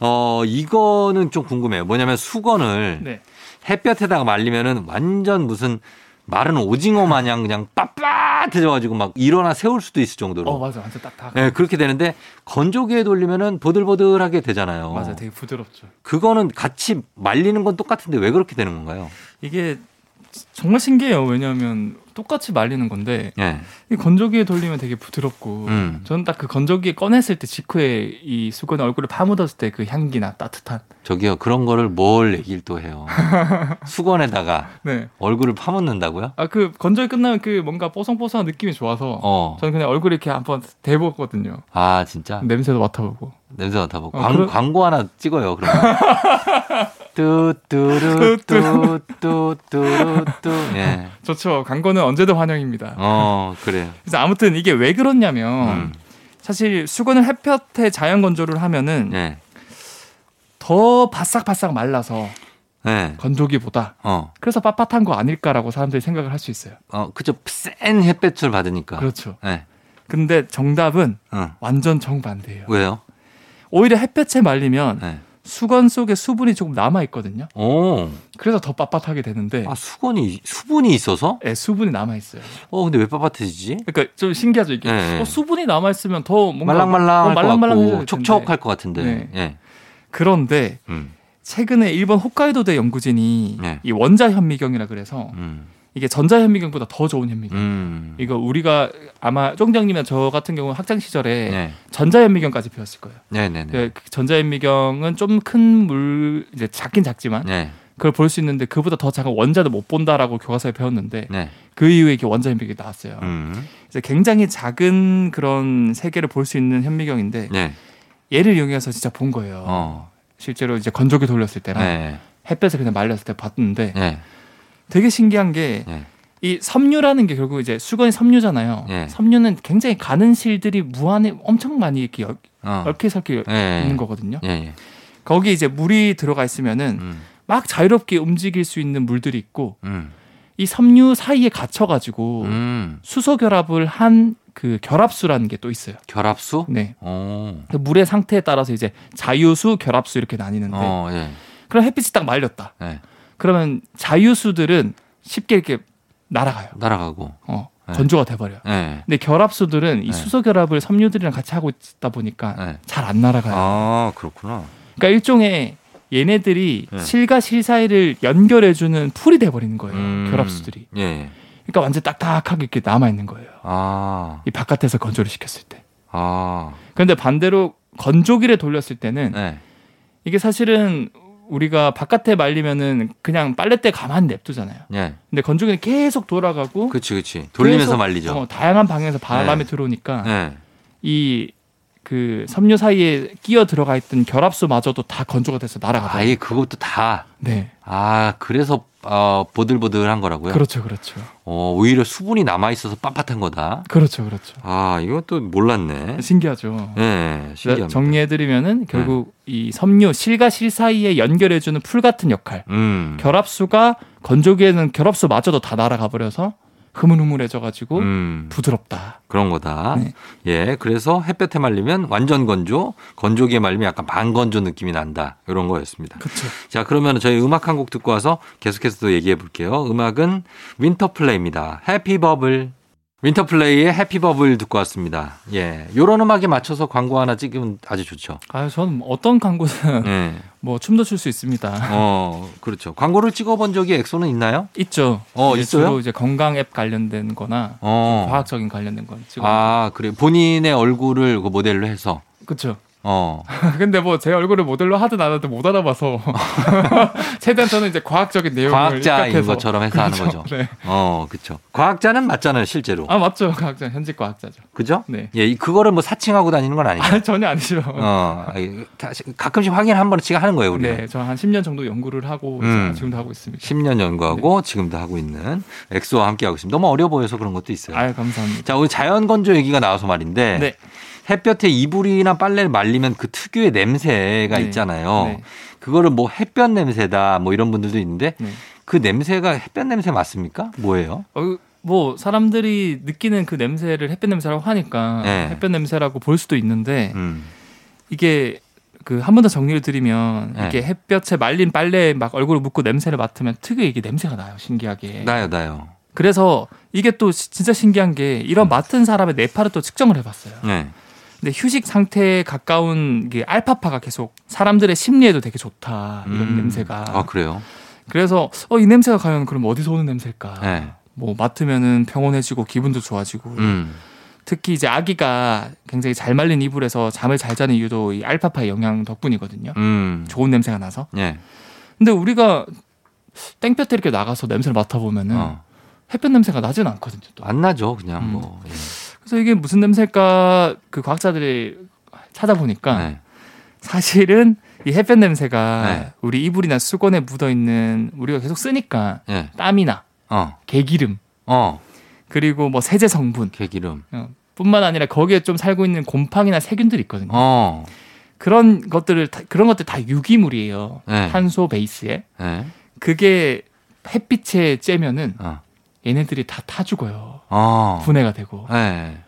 어, 이거는 좀 궁금해요. 뭐냐면 수건을 네. 햇볕에다가 말리면은 완전 무슨 마른 오징어 마냥 그냥 빳빳해져가지고 막 일어나 세울 수도 있을 정도로. 어, 맞아. 완전 딱딱. 네, 그렇게 되는데 건조기에 돌리면은 보들보들하게 되잖아요. 맞아. 되게 부드럽죠. 그거는 같이 말리는 건 똑같은데 왜 그렇게 되는 건가요? 이게 정말 신기해요. 왜냐하면 똑같이 말리는 건데 예. 이 건조기에 돌리면 되게 부드럽고 음. 저는 딱 그 건조기에 꺼냈을 때 직후에 이 수건에 얼굴을 파묻었을 때 그 향기나 따뜻한 저기요, 그런 거를 뭘 얘기를 또 해요. 수건에다가 네. 얼굴을 파묻는다고요? 아 그 건조기 끝나면 그 뭔가 뽀송뽀송한 느낌이 좋아서 어. 저는 그냥 얼굴 이렇게 한번 대보거든요. 아, 진짜? 냄새도 맡아보고. 냄새 맡아보고. 어, 광, 그럼- 광고 하나 찍어요, 그러면. 뚜뚜루, 뚜뚜뚜루뚜. 예. 좋죠. 광고는 언제든 환영입니다. 어, 그래요. 그래서 아무튼 이게 왜 그렇냐면 음. 사실 수건을 햇볕에 자연 건조를 하면은 예. 더 바싹바싹 말라서 예. 건조기보다 어. 그래서 빳빳한 거 아닐까라고 사람들이 생각을 할 수 있어요. 어, 그죠. 센 햇볕을 받으니까. 그렇죠. 예. 근데 정답은 응. 완전 정반대예요. 왜요? 오히려 햇볕에 말리면 네. 수건 속에 수분이 조금 남아 있거든요. 오. 그래서 더 빳빳하게 되는데 아, 수건이, 수분이 있어서? 예, 수분이 남아 있어요. 어, 근데 왜 빳빳해지지? 그러니까 좀 신기하죠 이게. 네. 어, 수분이 남아 있으면 더 뭔가 말랑말랑할 어, 텐데. 촉촉할 것 같은데. 네. 예. 그런데 음, 최근에 일본 홋카이도대 연구진이 네. 이 원자 현미경이라 그래서 음, 이게 전자 현미경보다 더 좋은 현미경. 음. 이거 우리가 아마 쫑장님이나 저 같은 경우는 학창 시절에 네. 전자 현미경까지 배웠을 거예요. 네네네. 그 전자 현미경은 좀 큰 물 이제 작긴 작지만 네. 그걸 볼 수 있는데 그보다 더 작은 원자도 못 본다라고 교과서에 배웠는데 네. 그 이후에 이게 원자 현미경이 나왔어요. 음. 그래서 굉장히 작은 그런 세계를 볼 수 있는 현미경인데 네. 얘를 이용해서 진짜 본 거예요. 어. 실제로 이제 건조기 돌렸을 때랑 네. 햇볕에 그냥 말렸을 때 봤는데 네. 되게 신기한 게 네. 이 섬유라는 게 결국 이제 수건이 섬유잖아요. 예. 섬유는 굉장히 가는 실들이 무한히 엄청 많이 이렇게 얽- 어. 얽히설키 예. 있는 거거든요. 예, 예. 거기 이제 물이 들어가 있으면은 음. 막 자유롭게 움직일 수 있는 물들이 있고 음. 이 섬유 사이에 갇혀가지고 음. 수소 결합을 한 그 결합수라는 게 또 있어요. 결합수? 네. 어. 그 물의 상태에 따라서 이제 자유수, 결합수 이렇게 나뉘는데 어, 예. 그럼 햇빛이 딱 말렸다. 네. 그러면 자유수들은 쉽게 이렇게 날아가요. 날아가고. 어, 네. 건조가 돼버려. 요 예. 근데 결합수들은 이 네. 수소 결합을 섬유들이랑 같이 하고 있다 보니까 네. 잘안 날아가요. 아, 그렇구나. 그러니까 일종의 얘네들이 네. 실과 실 사이를 연결해주는 풀이 돼버리는 거예요. 음. 결합수들이. 예, 예. 그러니까 완전 딱딱하게 이렇게 남아 있는 거예요. 아. 이 바깥에서 건조를 시켰을 때. 아. 그런데 반대로 건조기를 돌렸을 때는 네. 이게 사실은 우리가 바깥에 말리면은 그냥 빨래대 가만히 냅두잖아요. 예. 근데 건조기는 계속 돌아가고 그치, 그치. 돌리면서 말리죠. 어, 다양한 방향에서 바람이 네. 들어오니까 예. 이그 섬유 사이에 끼어 들어가 있던 결합수마저도 다 건조가 돼서 날아가요. 아예 그것도 다. 네, 아, 그래서 어, 보들보들한 거라고요? 그렇죠, 그렇죠, 어, 오히려 수분이 남아 있어서 빳빳한 거다. 그렇죠, 그렇죠. 아, 이것도 몰랐네. 신기하죠. 예, 신기합니다. 정리해드리면은 결국 이 섬유 실과 실 사이에 연결해주는 풀 같은 역할. 음. 결합수가 건조기에는 결합수마저도 다 날아가 버려서 흐물흐물해져가지고 음. 부드럽다. 그런 거다. 네. 예, 그래서 햇볕에 말리면 완전 건조, 건조기에 말리면 약간 반건조 느낌이 난다. 이런 거였습니다. 그렇죠. 자, 그러면 저희 음악 한 곡 듣고 와서 계속해서 또 얘기해 볼게요. 음악은 윈터플레이입니다. Happy Bubble. 윈터플레이의 Happy Bubble 듣고 왔습니다. 예. 요런 음악에 맞춰서 광고 하나 찍으면 아주 좋죠. 아, 저는 어떤 광고든 예. 뭐 춤도 출 수 있습니다. 어, 그렇죠. 광고를 찍어본 적이 엑소는 있나요? 있죠. 어, 이제 있어요? 주로 이제 건강 앱 관련된 거나 어. 과학적인 관련된 건 찍어. 아, 그래. 본인의 얼굴을 그 모델로 해서. 그렇죠. 어. 근데 뭐 제 얼굴을 모델로 하든 안 하든 못 알아봐서 최대한 저는 이제 과학적인 내용을 과학자인. 것처럼 해서 하는 그렇죠. 거죠. 네. 어, 그쵸. 과학자는 맞잖아요, 실제로. 아 맞죠, 과학자 현직 과학자죠. 그죠? 네. 예, 이- 그거를 뭐 사칭하고 다니는 건 아니죠. 아 전혀 아니죠. 어, 아이, 다시 가끔씩 확인 한 번씩 하는 거예요, 우리가. 네, 저한 10년 정도 연구를 하고 음. 지금도 하고 있습니다. 10년 연구하고 네. 지금도 하고 있는 엑소와 함께 하고 있습니다. 너무 어려 보여서 그런 것도 있어요. 아유 감사합니다. 자, 오늘 자연 건조 얘기가 나와서 말인데 네. 햇볕에 이불이나 빨래를 말리면 그 특유의 냄새가 네. 있잖아요. 네. 그거를 뭐 햇볕 냄새다 뭐 이런 분들도 있는데 네. 그 냄새가 햇볕 냄새 맞습니까? 뭐예요? 어, 뭐 사람들이 느끼는 그 냄새를 햇볕 냄새라고 하니까 네. 햇볕 냄새라고 볼 수도 있는데 음. 이게 그한 번 더 정리를 드리면 네. 이게 햇볕에 말린 빨래에 막 얼굴을 묻고 냄새를 맡으면 특유의 이게 냄새가 나요 신기하게. 나요, 나요. 그래서 이게 또 시- 진짜 신기한 게 이런 맡은 사람의 뇌파를 또 측정을 해봤어요. 네. 근데 휴식 상태에 가까운 게 알파파가 계속 사람들의 심리에도 되게 좋다 이런 음. 냄새가. 아, 그래요? 그래서 어 이 냄새가 과연 그럼 어디서 오는 냄새일까? 네. 뭐 맡으면은 평온해지고 기분도 좋아지고 음. 특히 이제 아기가 굉장히 잘 말린 이불에서 잠을 잘 자는 이유도 이 알파파의 영향 덕분이거든요. 음. 좋은 냄새가 나서. 예. 근데 우리가 땡볕에 이렇게 나가서 냄새를 맡아보면은 어. 햇볕 냄새가 나진 않거든요. 또. 안 나죠, 그냥 음. 뭐. 예. 그래서 이게 무슨 냄새일까 그 과학자들이 찾아보니까 네. 사실은 이 햇볕 냄새가 네. 우리 이불이나 수건에 묻어 있는 우리가 계속 쓰니까 예. 땀이나 어. 개기름 어. 그리고 뭐 세제 성분 개기름. 어, 뿐만 아니라 거기에 좀 살고 있는 곰팡이나 세균들이 있거든요. 어. 그런 것들을 다- 그런 것들 다 유기물이에요. 네. 탄소 베이스에 예. 그게 햇빛에 쬐면은 어. 얘네들이 다 타 죽어요. 어. 분해가 되고 예.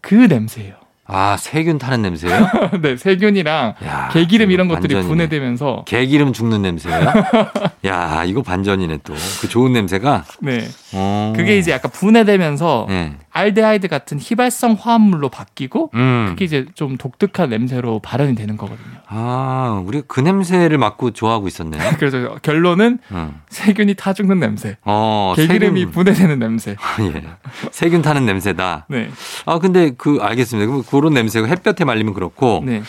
그 냄새예요. 아, 세균 타는 냄새요? 네, 세균이랑 야, 개기름 이런 것들이 반전이네. 분해되면서 개기름 죽는 냄새예요? 야, 이거 반전이네 또. 그 좋은 냄새가. 네. 어. 그게 이제 약간 분해되면서 예. 알데하이드 같은 휘발성 화합물로 바뀌고 음. 그게 이제 좀 독특한 냄새로 발현이 되는 거거든요. 아, 우리가 그 냄새를 맡고 좋아하고 있었네요. 그래서 결론은 음. 세균이 타 죽는 냄새, 어, 개기름이 세균. 분해되는 냄새. 예. 세균 타는 냄새다. 네, 아, 근데 그, 알겠습니다. 그럼 그런 냄새가 햇볕에 말리면 그렇고. 네,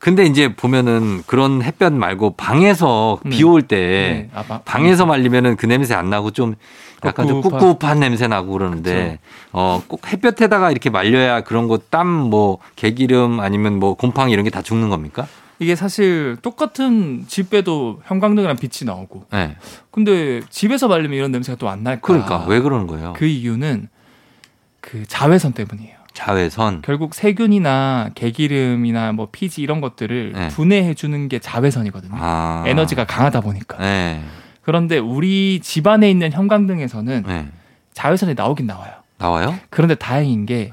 근데 이제 보면은 그런 햇볕 말고 방에서 네. 비올 때 네. 아, 바- 방에서 말리면은 그 냄새 안 나고 좀 약간 좀 꿉꿉한. 꿉꿉한 냄새 나고 그러는데 어, 꼭 햇볕에다가 이렇게 말려야 그런 거 땀 뭐 개기름 아니면 뭐 곰팡이 이런 게 다 죽는 겁니까? 이게 사실 똑같은 집에도 형광등이랑 빛이 나오고, 네. 근데 집에서 말리면 이런 냄새가 또 안 날까? 그러니까 왜 그러는 거예요? 그 이유는 그 자외선 때문이에요. 자외선. 결국 세균이나 개기름이나 뭐 피지 이런 것들을 네. 분해해 주는 게 자외선이거든요. 아. 에너지가 강하다 보니까. 네. 그런데 우리 집안에 있는 형광등에서는 네. 자외선이 나오긴 나와요. 나와요? 그런데 다행인 게그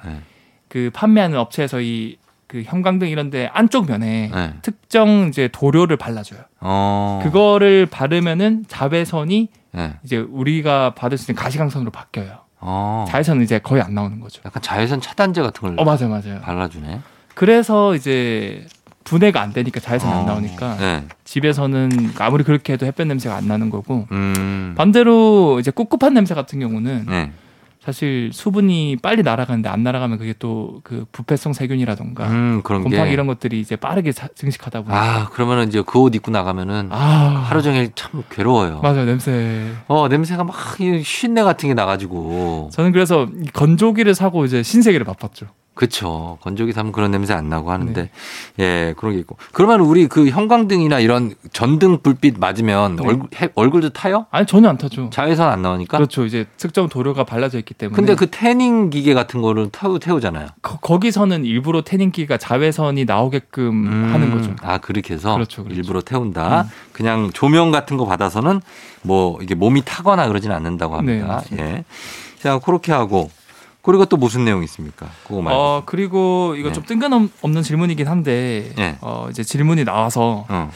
네. 판매하는 업체에서 이 그 형광등 이런데 안쪽 면에 네. 특정 이제 도료를 발라줘요. 어. 그거를 바르면은 자외선이 네. 이제 우리가 받을 수 있는 가시광선으로 바뀌어요. 어. 자외선은 이제 거의 안 나오는 거죠. 약간 자외선 차단제 같은 걸 어 맞아요, 맞아요. 발라주네. 그래서 이제 분해가 안 되니까 자외선이 어. 안 나오니까 네. 집에서는 아무리 그렇게 해도 햇볕 냄새가 안 나는 거고 음. 반대로 이제 꿉꿉한 냄새 같은 경우는 네. 사실 수분이 빨리 날아가는데 안 날아가면 그게 또 그 부패성 세균이라던가 음, 그런 게. 곰팡이 이런 것들이 이제 빠르게 자- 증식하다 보니까 아, 그러면은 이제 그 옷 입고 나가면은 아, 하루 종일 참 괴로워요. 맞아요 냄새 어, 냄새가 막 쉰내 같은 게 나가지고. 저는 그래서 이 건조기를 사고 이제 신세계를 맛봤죠 그쵸. 건조기 사면 그런 냄새 안 나고 하는데. 네. 예, 그런 게 있고. 그러면 우리 그 형광등이나 이런 전등 불빛 맞으면 네. 얼굴, 해- 얼굴도 타요? 아니 전혀 안 타죠 자외선 안 나오니까? 그렇죠 이제 특정 도료가 발라져 있기 때문에 근데 그 태닝 기계 같은 거를 태우, 태우잖아요. 거, 기서는 일부러 태닝기가 자외선이 나오게끔 음, 하는 거죠 아, 그렇게 해서 그렇죠, 그렇죠. 일부러 태운다. 음. 그냥 조명 같은 거 받아서는 뭐 이게 몸이 타거나 그러진 않는다고 합니다. 네, 예. 자, 그렇게 하고. 그리고 또 무슨 내용이 있습니까? 그거 말고. 어 그리고 이거 네. 좀 뜬금없는 질문이긴 한데 네. 어 이제 질문이 나와서 어.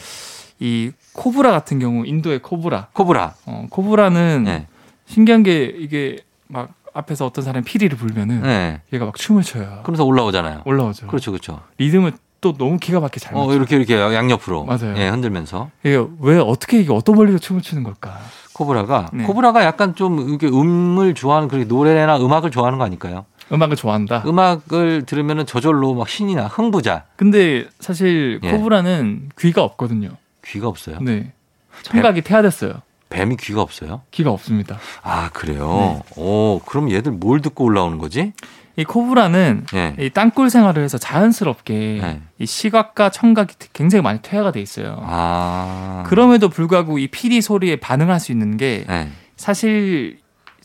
이 코브라 같은 경우 인도의 코브라 코브라. 어 코브라는 네. 신기한 게 이게 막 앞에서 어떤 사람이 피리를 불면은 네. 얘가 막 춤을 춰요 그러면서 올라오잖아요. 올라오죠 그렇죠, 그렇죠. 리듬을 또 너무 기가 막히게 잘 맞춰 어, 이렇게 이렇게 양옆으로. 맞아요. 예, 흔들면서. 이게 왜 어떻게 이게 어떤 원리로 춤을 추는 걸까 코브라가 네. 코브라가 약간 좀 이렇게 음을 좋아하는 그렇게 노래나 음악을 좋아하는 거 아닐까요? 음악을 좋아한다 음악을 들으면은 저절로 막 신이 나 흥부자 근데 사실 예. 코브라는 귀가 없거든요 귀가 없어요. 네 청각이 퇴화됐어요 뱀이 귀가 없어요? 귀가 없습니다 아 그래요. 네. 오 그럼 얘들 뭘 듣고 올라오는 거지? 이 코브라는 예. 이 땅굴 생활을 해서 자연스럽게 네. 이 시각과 청각이 굉장히 많이 퇴화가 돼 있어요. 아 그럼에도 불구하고 이 피리 소리에 반응할 수 있는 게 예. 사실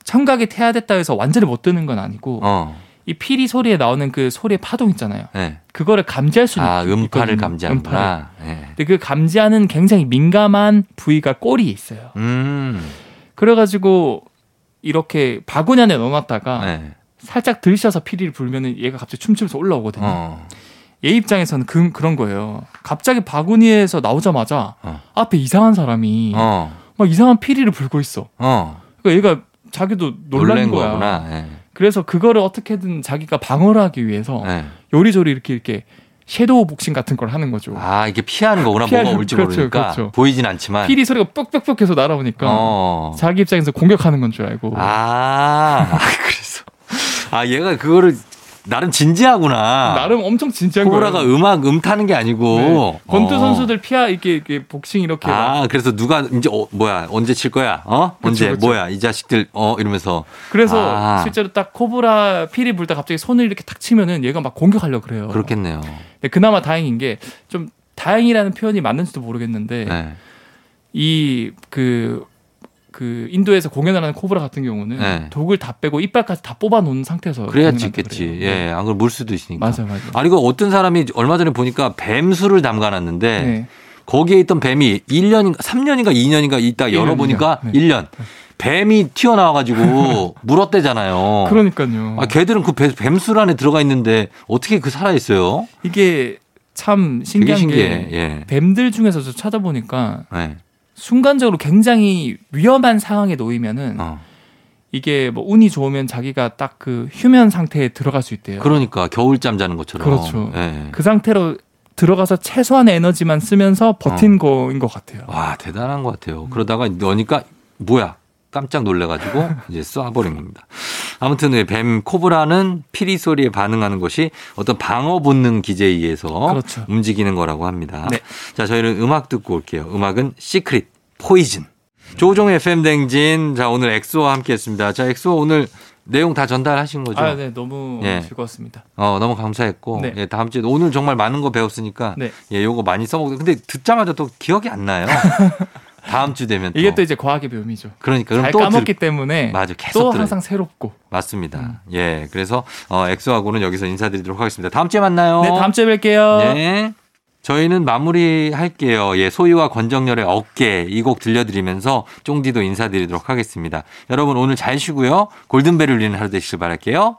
청각이 퇴화됐다 해서 완전히 못 듣는 건 아니고 어. 이 피리 소리에 나오는 그 소리의 파동 있잖아요. 예. 그거를 감지할 수아 있거든요. 음파를. 예. 근데 그 감지하는 굉장히 민감한 부위가 꼬리에 있어요. 음. 그래가지고 이렇게 바구니 안에 넣어놨다가 예. 살짝 들셔서 피리를 불면은 얘가 갑자기 춤추면서 올라오거든요. 어. 얘 입장에서는 그, 그런 거예요. 갑자기 바구니에서 나오자마자 어. 앞에 이상한 사람이 어. 막 이상한 피리를 불고 있어. 어. 그러니까 얘가 자기도 놀란 거야. 거구나. 예. 그래서 그거를 어떻게든 자기가 방어를 하기 위해서 예. 요리조리 이렇게 이렇게 섀도우 복싱 같은 걸 하는 거죠. 아 이게 피하는 거구나. 피하는- 뭐가 올지 그렇죠, 모르니까 그렇죠. 보이진 않지만. 피리 소리가 뻑뻑뻑 해서 날아오니까 어. 자기 입장에서 공격하는 건 줄 알고 아, 아, 그래서. 아, 얘가 그거를 나름 진지하구나. 나름 엄청 진지한 코브라가 거예요. 음악, 음 타는 게 아니고. 네. 권투 어. 선수들 피하 이렇게, 이렇게 복싱 이렇게 막 아, 그래서 누가 이제 어, 뭐야 언제 칠 거야? 어? 그쵸, 언제 그쵸. 뭐야 이 자식들 어 이러면서 그래서 아. 실제로 딱 코브라 피리 불다 갑자기 손을 이렇게 탁 치면은 얘가 막 공격하려고 그래요. 그렇겠네요. 근데 그나마 다행인 게 좀 다행이라는 표현이 맞는지도 모르겠는데 네. 이그 그 인도에서 공연을 하는 코브라 같은 경우는 네. 독을 다 빼고 이빨까지 다 뽑아 놓은 상태에서 그래야 찍겠지. 예, 안 그러면 물 수도 있으니까. 맞아 맞아. 아니 그 어떤 사람이 얼마 전에 보니까 뱀수를 담가놨는데 네. 거기에 있던 뱀이 1년인가 3년인가 2년인가 있다 열어보니까 일 년. 1년. 뱀이 튀어나와가지고 물었대잖아요. 그러니까요. 아, 걔들은 그 뱀- 뱀술 안에 들어가 있는데 어떻게 그 살아있어요? 이게 참 신기한. 게 예. 뱀들 중에서 저 찾아보니까 네. 순간적으로 굉장히 위험한 상황에 놓이면은 어. 이게 뭐 운이 좋으면 자기가 딱 그 휴면 상태에 들어갈 수 있대요. 그러니까 겨울잠 자는 것처럼. 그렇죠. 예. 그 상태로 들어가서 최소한의 에너지만 쓰면서 버틴 거인 것 같아요. 와 대단한 것 같아요. 그러다가 넣으니까 뭐야 깜짝 놀래가지고 이제 쏴버린 겁니다. 아무튼 네, 뱀 코브라는 피리 소리에 반응하는 것이 어떤 방어 본능 기제에 의해서 그렇죠. 움직이는 거라고 합니다. 네. 자 저희는 음악 듣고 올게요. 음악은 시크릿 Poison. 조우종의 FM 대행진. 자 오늘 엑소와 함께했습니다. 자 엑소 오늘 내용 다 전달하신 거죠? 아, 네, 너무 예. 즐거웠습니다. 어, 너무 감사했고, 네. 예, 다음 주에 오늘 정말 많은 거 배웠으니까, 네. 예, 요거 많이 써먹고, 근데 듣자마자 또 기억이 안 나요. 다음 주 되면 또. 이게 또 이제 과학의 묘미죠. 그러니까 그럼 잘 또 까먹기 들... 때문에 맞아, 계속 또 들어요. 항상 새롭고. 맞습니다. 음. 예, 그래서 어, 엑소하고는 여기서 인사드리도록 하겠습니다. 다음 주에 만나요. 네, 다음 주에 뵐게요. 네. 저희는 마무리 할게요. 예, 소유와 권정열의 어깨 이 곡 들려드리면서 쫑디도 인사드리도록 하겠습니다. 여러분 오늘 잘 쉬고요. 골든벨 울리는 하루 되시길 바랄게요.